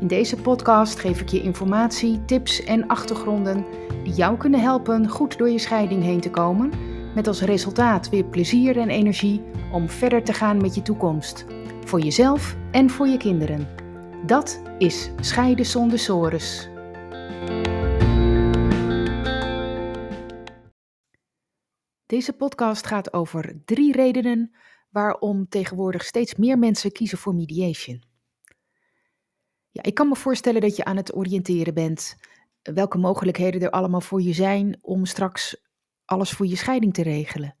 In deze podcast geef ik je informatie, tips en achtergronden die jou kunnen helpen goed door je scheiding heen te komen, met als resultaat weer plezier en energie om verder te gaan met je toekomst, voor jezelf en voor je kinderen. Dat is Scheiden zonder sores. Deze podcast gaat over drie redenen waarom tegenwoordig steeds meer mensen kiezen voor mediation. Ja, ik kan me voorstellen dat je aan het oriënteren bent welke mogelijkheden er allemaal voor je zijn om straks alles voor je scheiding te regelen.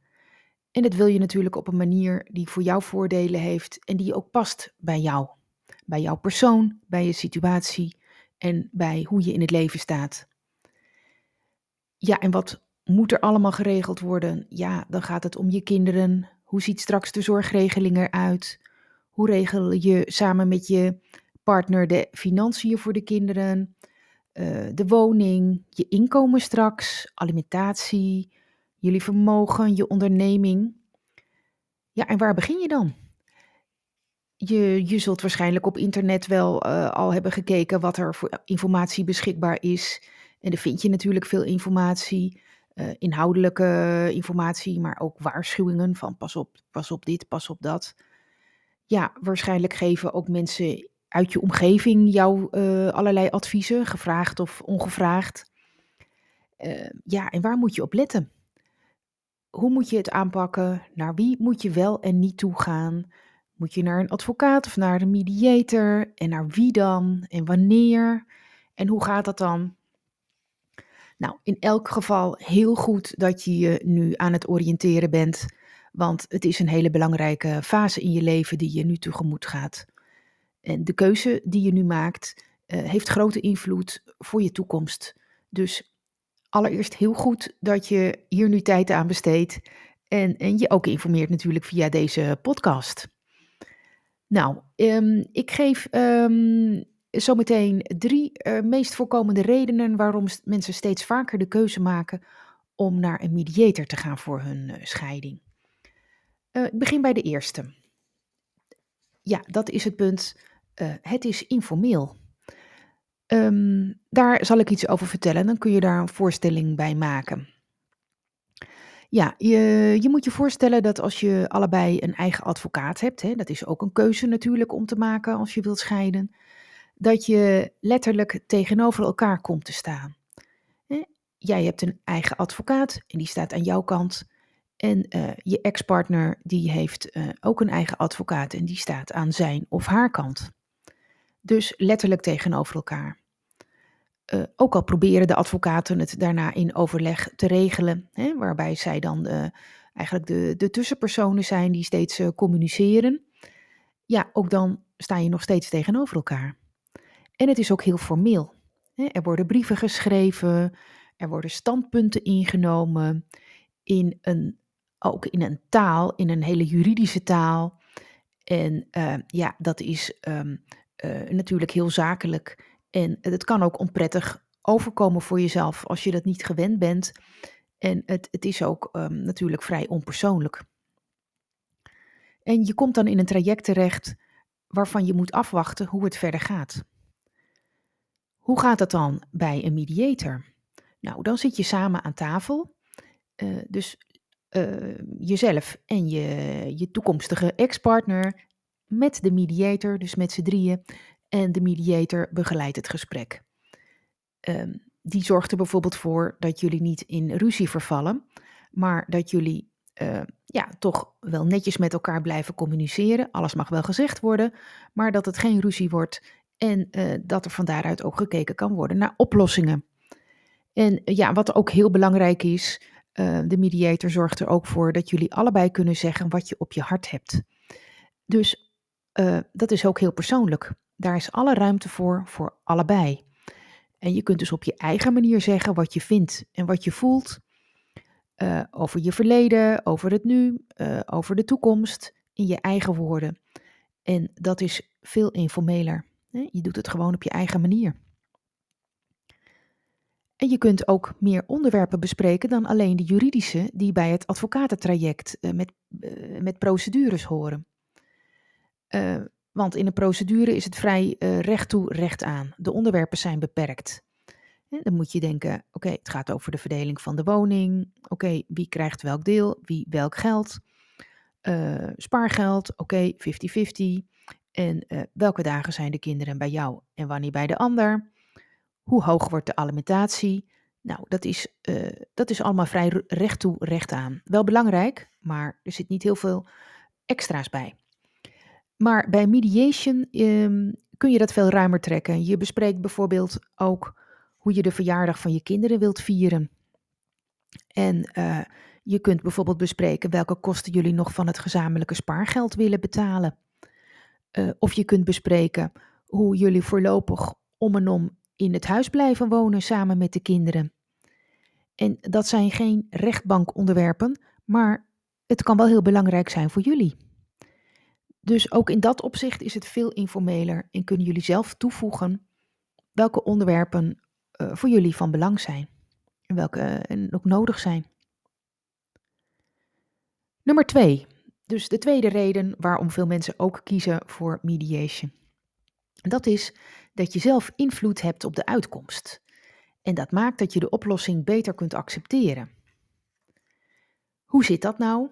En dat wil je natuurlijk op een manier die voor jou voordelen heeft en die ook past bij jou. Bij jouw persoon, bij je situatie en bij hoe je in het leven staat. Ja, en wat moet er allemaal geregeld worden? Ja, dan gaat het om je kinderen. Hoe ziet straks de zorgregeling eruit? Hoe regel je samen met je partner de financiën voor de kinderen? Uh, de woning, je inkomen straks, alimentatie, jullie vermogen, je onderneming. Ja, en waar begin je dan? Je, je zult waarschijnlijk op internet wel uh, al hebben gekeken wat er voor informatie beschikbaar is. En daar vind je natuurlijk veel informatie. Uh, inhoudelijke informatie, maar ook waarschuwingen van pas op, pas op dit, pas op dat. Ja, waarschijnlijk geven ook mensen uit je omgeving jou uh, allerlei adviezen, gevraagd of ongevraagd. Uh, ja, en waar moet je op letten? Hoe moet je het aanpakken? Naar wie moet je wel en niet toe gaan? Moet je naar een advocaat of naar een mediator? En naar wie dan? En wanneer? En hoe gaat dat dan? Nou, in elk geval heel goed dat je je nu aan het oriënteren bent, want het is een hele belangrijke fase in je leven die je nu tegemoet gaat. En de keuze die je nu maakt uh, heeft grote invloed voor je toekomst. Dus allereerst heel goed dat je hier nu tijd aan besteedt en, en je ook informeert natuurlijk via deze podcast. Nou, um, ik geef um, zometeen drie uh, meest voorkomende redenen waarom mensen steeds vaker de keuze maken om naar een mediator te gaan voor hun scheiding. Ik begin bij de eerste. Ja, dat is het punt. het is informeel. Um, daar zal ik iets over vertellen. Dan kun je daar een voorstelling bij maken. Ja, je, je, moet je voorstellen dat als je allebei een eigen advocaat hebt, hè, dat is ook een keuze natuurlijk om te maken als je wilt scheiden, dat je letterlijk tegenover elkaar komt te staan. Jij hebt een eigen advocaat en die staat aan jouw kant. En uh, je ex-partner die heeft uh, ook een eigen advocaat en die staat aan zijn of haar kant. Dus letterlijk tegenover elkaar. Uh, ook al proberen de advocaten het daarna in overleg te regelen, hè, waarbij zij dan eigenlijk de, de tussenpersonen zijn die steeds communiceren. Ja, ook dan sta je nog steeds tegenover elkaar. En het is ook heel formeel. Er worden brieven geschreven, er worden standpunten ingenomen in een, ook in een taal, in een hele juridische taal. En uh, ja, dat is um, uh, natuurlijk heel zakelijk. En het kan ook onprettig overkomen voor jezelf als je dat niet gewend bent. En het, het is ook um, natuurlijk vrij onpersoonlijk. En je komt dan in een traject terecht waarvan je moet afwachten hoe het verder gaat. Hoe gaat dat dan bij een mediator? Nou, dan zit je samen aan tafel. Uh, dus uh, jezelf en je, je toekomstige ex-partner met de mediator, dus met z'n drieën. En de mediator begeleidt het gesprek. Uh, die zorgt er bijvoorbeeld voor dat jullie niet in ruzie vervallen, maar dat jullie uh, ja, toch wel netjes met elkaar blijven communiceren. Alles mag wel gezegd worden, maar dat het geen ruzie wordt en uh, dat er van daaruit ook gekeken kan worden naar oplossingen. En ja, wat ook heel belangrijk is, uh, de mediator zorgt er ook voor dat jullie allebei kunnen zeggen wat je op je hart hebt. Dus dat is ook heel persoonlijk. Daar is alle ruimte voor, voor allebei. En je kunt dus op je eigen manier zeggen wat je vindt en wat je voelt. Uh, over je verleden, over het nu, over de toekomst, in je eigen woorden. En dat is veel informeler. Je doet het gewoon op je eigen manier. En je kunt ook meer onderwerpen bespreken dan alleen de juridische die bij het advocatentraject uh, met, met procedures horen. want in een procedure is het vrij recht toe, recht aan. De onderwerpen zijn beperkt. Dan moet je denken, oké, het gaat over de verdeling van de woning. Oké, wie krijgt welk deel, wie welk geld. Spaargeld, oké, 50-50. En welke dagen zijn de kinderen bij jou en wanneer bij de ander? Hoe hoog wordt de alimentatie? Nou, dat is, uh, dat is allemaal vrij recht toe, recht aan. Wel belangrijk, maar er zit niet heel veel extra's bij. Maar bij mediation um, kun je dat veel ruimer trekken. Je bespreekt bijvoorbeeld ook hoe je de verjaardag van je kinderen wilt vieren. En uh, je kunt bijvoorbeeld bespreken welke kosten jullie nog van het gezamenlijke spaargeld willen betalen. Uh, of je kunt bespreken hoe jullie voorlopig om en om in het huis blijven wonen samen met de kinderen. En dat zijn geen rechtbankonderwerpen, maar het kan wel heel belangrijk zijn voor jullie. Dus ook in dat opzicht is het veel informeler en kunnen jullie zelf toevoegen welke onderwerpen uh, voor jullie van belang zijn. En welke uh, ook nodig zijn. Nummer twee. Dus de tweede reden waarom veel mensen ook kiezen voor mediation. Dat is dat je zelf invloed hebt op de uitkomst. En dat maakt dat je de oplossing beter kunt accepteren. Hoe zit dat nou?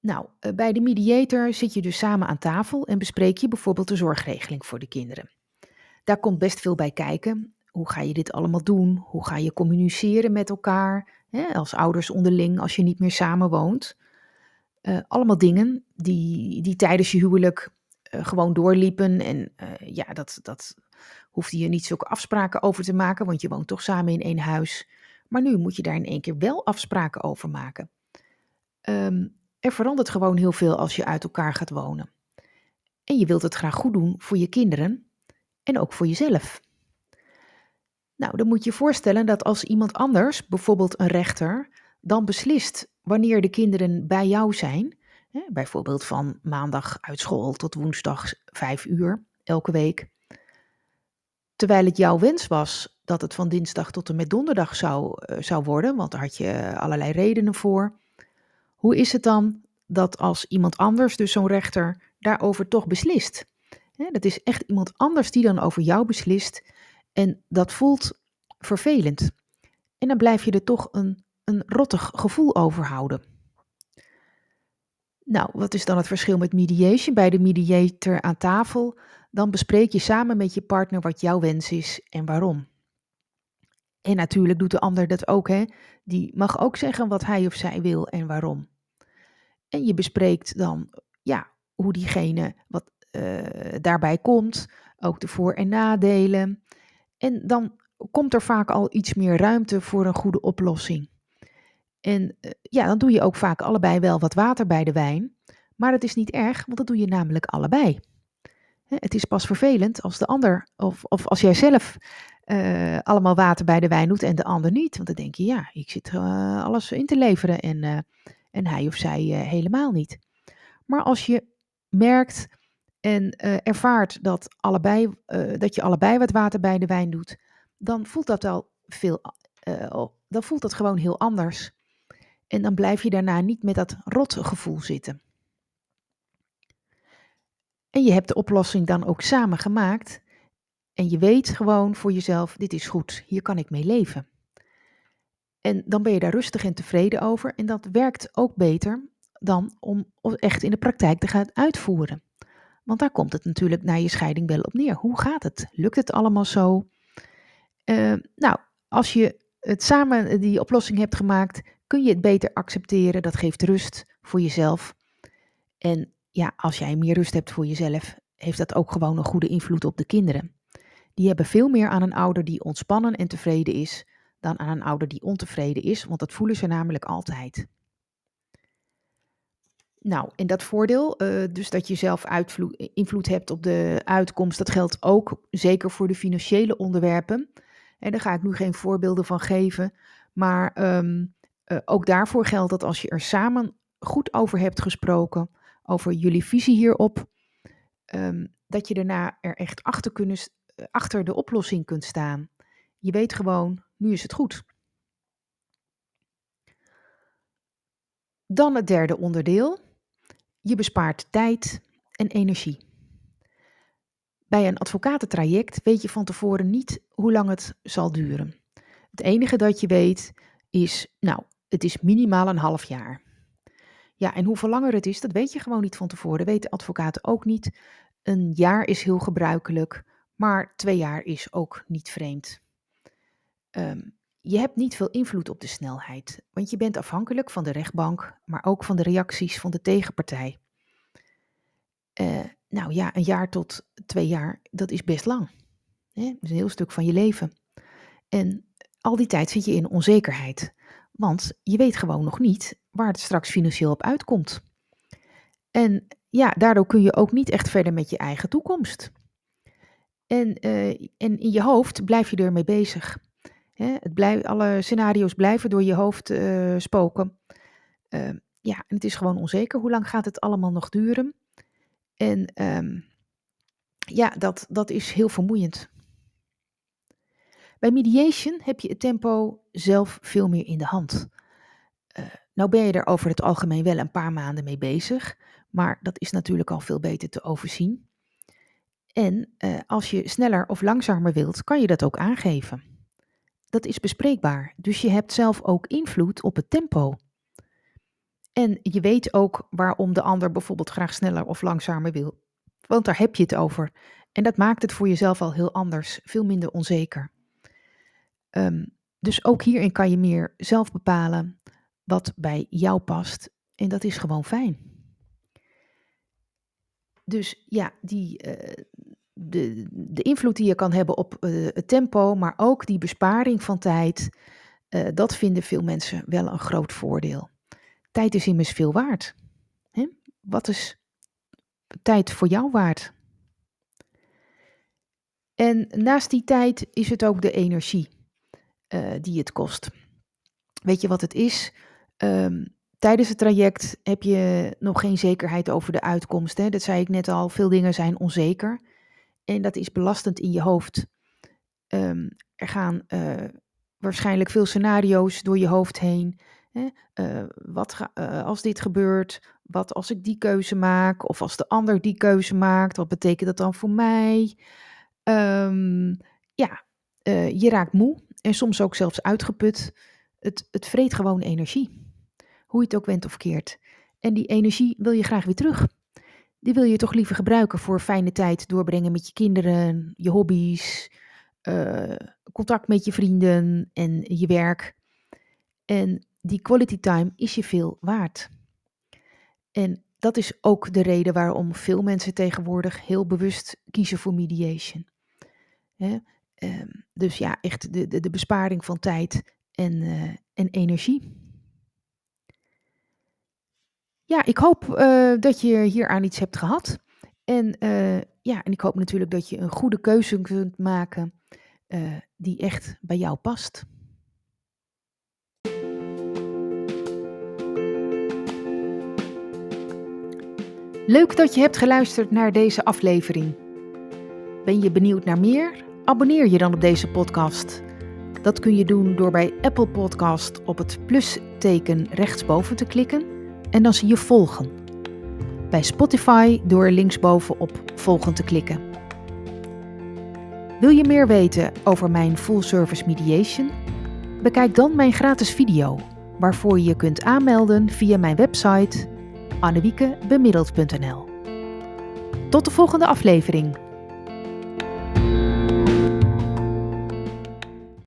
Nou, eh, bij de mediator zit je dus samen aan tafel en bespreek je bijvoorbeeld de zorgregeling voor de kinderen. Daar komt best veel bij kijken hoe ga je dit allemaal doen? Hoe ga je communiceren met elkaar? Hè, als ouders onderling, als je niet meer samen woont. Uh, allemaal dingen die, die tijdens je huwelijk uh, gewoon doorliepen. En ja, dat, dat hoefde je niet zulke afspraken over te maken, want je woont toch samen in één huis. Maar nu moet je daar in één keer wel afspraken over maken. Um, er verandert gewoon heel veel als je uit elkaar gaat wonen. En je wilt het graag goed doen voor je kinderen en ook voor jezelf. Nou, dan moet je voorstellen dat als iemand anders, bijvoorbeeld een rechter, dan beslist wanneer de kinderen bij jou zijn, bijvoorbeeld van maandag uit school tot woensdag vijf uur elke week, terwijl het jouw wens was dat het van dinsdag tot en met donderdag zou, uh, zou worden, want daar had je allerlei redenen voor. Hoe is het dan dat als iemand anders, dus zo'n rechter, daarover toch beslist? Hè, dat is echt iemand anders die dan over jou beslist en dat voelt vervelend. En dan blijf je er toch een, een rottig gevoel over houden. Nou, wat is dan het verschil met mediation? Bij de mediator aan tafel, dan bespreek je samen met je partner wat jouw wens is en waarom. En natuurlijk doet de ander dat ook, hè? Die mag ook zeggen wat hij of zij wil en waarom. En je bespreekt dan, ja, hoe diegene wat uh, daarbij komt, ook de voor- en nadelen. En dan komt er vaak al iets meer ruimte voor een goede oplossing. En uh, ja, dan doe je ook vaak allebei wel wat water bij de wijn. Maar dat is niet erg, want dat doe je namelijk allebei. Het is pas vervelend als de ander, of, of als jij zelf uh, allemaal water bij de wijn doet en de ander niet. Want dan denk je, ja, ik zit uh, alles in te leveren en, en hij of zij helemaal niet. Maar als je merkt en ervaart dat, allebei, dat je allebei wat water bij de wijn doet, dan voelt dat al veel, dan voelt dat gewoon heel anders. En dan blijf je daarna niet met dat rotgevoel zitten. En je hebt de oplossing dan ook samen gemaakt. En je weet gewoon voor jezelf, dit is goed, hier kan ik mee leven. En dan ben je daar rustig en tevreden over. En dat werkt ook beter dan om echt in de praktijk te gaan uitvoeren. Want daar komt het natuurlijk na je scheiding wel op neer. Hoe gaat het? Lukt het allemaal zo? Uh, nou, als je het samen die oplossing hebt gemaakt, kun je het beter accepteren. Dat geeft rust voor jezelf. En ja, als jij meer rust hebt voor jezelf, heeft dat ook gewoon een goede invloed op de kinderen. Die hebben veel meer aan een ouder die ontspannen en tevreden is, dan aan een ouder die ontevreden is, want dat voelen ze namelijk altijd. Nou, en dat voordeel, uh, dus dat je zelf invloed hebt op de uitkomst, dat geldt ook zeker voor de financiële onderwerpen. En daar ga ik nu geen voorbeelden van geven. Maar ehm, eh, ook daarvoor geldt dat als je er samen goed over hebt gesproken, over jullie visie hierop, ehm, dat je daarna er echt achter, kunnen, achter de oplossing kunt staan. Je weet gewoon, nu is het goed. Dan het derde onderdeel. Je bespaart tijd en energie. Bij een advocatentraject weet je van tevoren niet hoe lang het zal duren. Het enige dat je weet is, nou, het is minimaal een half jaar. Ja, en hoeveel langer het is, dat weet je gewoon niet van tevoren. Dat weten advocaten ook niet. Een jaar is heel gebruikelijk, maar twee jaar is ook niet vreemd. Um, je hebt niet veel invloed op de snelheid, want je bent afhankelijk van de rechtbank, maar ook van de reacties van de tegenpartij. Uh, nou ja, een jaar tot twee jaar, dat is best lang. Hè? Dat is een heel stuk van je leven. En al die tijd zit je in onzekerheid, want je weet gewoon nog niet waar het straks financieel op uitkomt. En ja, daardoor kun je ook niet echt verder met je eigen toekomst. En, uh, en in je hoofd blijf je ermee bezig. Hè, het alle scenario's blijven door je hoofd uh, spoken. Uh, ja, en het is gewoon onzeker. Hoe lang gaat het allemaal nog duren? En um, ja, dat, dat is heel vermoeiend. Bij mediation heb je het tempo zelf veel meer in de hand. Uh, nou ben je er over het algemeen wel een paar maanden mee bezig, maar dat is natuurlijk al veel beter te overzien. En uh, als je sneller of langzamer wilt, kan je dat ook aangeven dat is bespreekbaar. Dus je hebt zelf ook invloed op het tempo. En je weet ook waarom de ander bijvoorbeeld graag sneller of langzamer wil. Want daar heb je het over. En dat maakt het voor jezelf al heel anders, veel minder onzeker. Um, dus ook hierin kan je meer zelf bepalen wat bij jou past. En dat is gewoon fijn. Dus ja, die, uh, de, de invloed die je kan hebben op uh, het tempo, maar ook die besparing van tijd, uh, dat vinden veel mensen wel een groot voordeel. Tijd is immers veel waard. Hè? Wat is tijd voor jou waard? En naast die tijd is het ook de energie uh, die het kost. Weet je wat het is? Um, tijdens het traject heb je nog geen zekerheid over de uitkomst. Hè? Dat zei ik net al, veel dingen zijn onzeker. En dat is belastend in je hoofd. Um, er gaan uh, waarschijnlijk veel scenario's door je hoofd heen. Hè? Uh, wat ga, als dit gebeurt? Wat als ik die keuze maak? Of als de ander die keuze maakt? Wat betekent dat dan voor mij? Um, ja, je raakt moe en soms ook zelfs uitgeput. Het, het vreet gewoon energie. Hoe je het ook went of keert. En die energie wil je graag weer terug die wil je toch liever gebruiken voor fijne tijd doorbrengen met je kinderen, je hobby's, uh, contact met je vrienden en je werk. En die quality time is je veel waard. En dat is ook de reden waarom veel mensen tegenwoordig heel bewust kiezen voor mediation. Hè? Um, dus ja, echt de, de, de besparing van tijd en, uh, en energie. Ja, ik hoop uh, dat je hier aan iets hebt gehad. En uh, ja, en ik hoop natuurlijk dat je een goede keuze kunt maken die echt bij jou past. Leuk dat je hebt geluisterd naar deze aflevering. Ben je benieuwd naar meer? Abonneer je dan op deze podcast. Dat kun je doen door bij Apple Podcast op het plusteken rechtsboven te klikken en dan zie je volgen. Bij Spotify door linksboven op volgen te klikken. Wil je meer weten over mijn full service mediation? Bekijk dan mijn gratis video, waarvoor je je kunt aanmelden via mijn website annewiekebemiddeld.nl. Tot de volgende aflevering.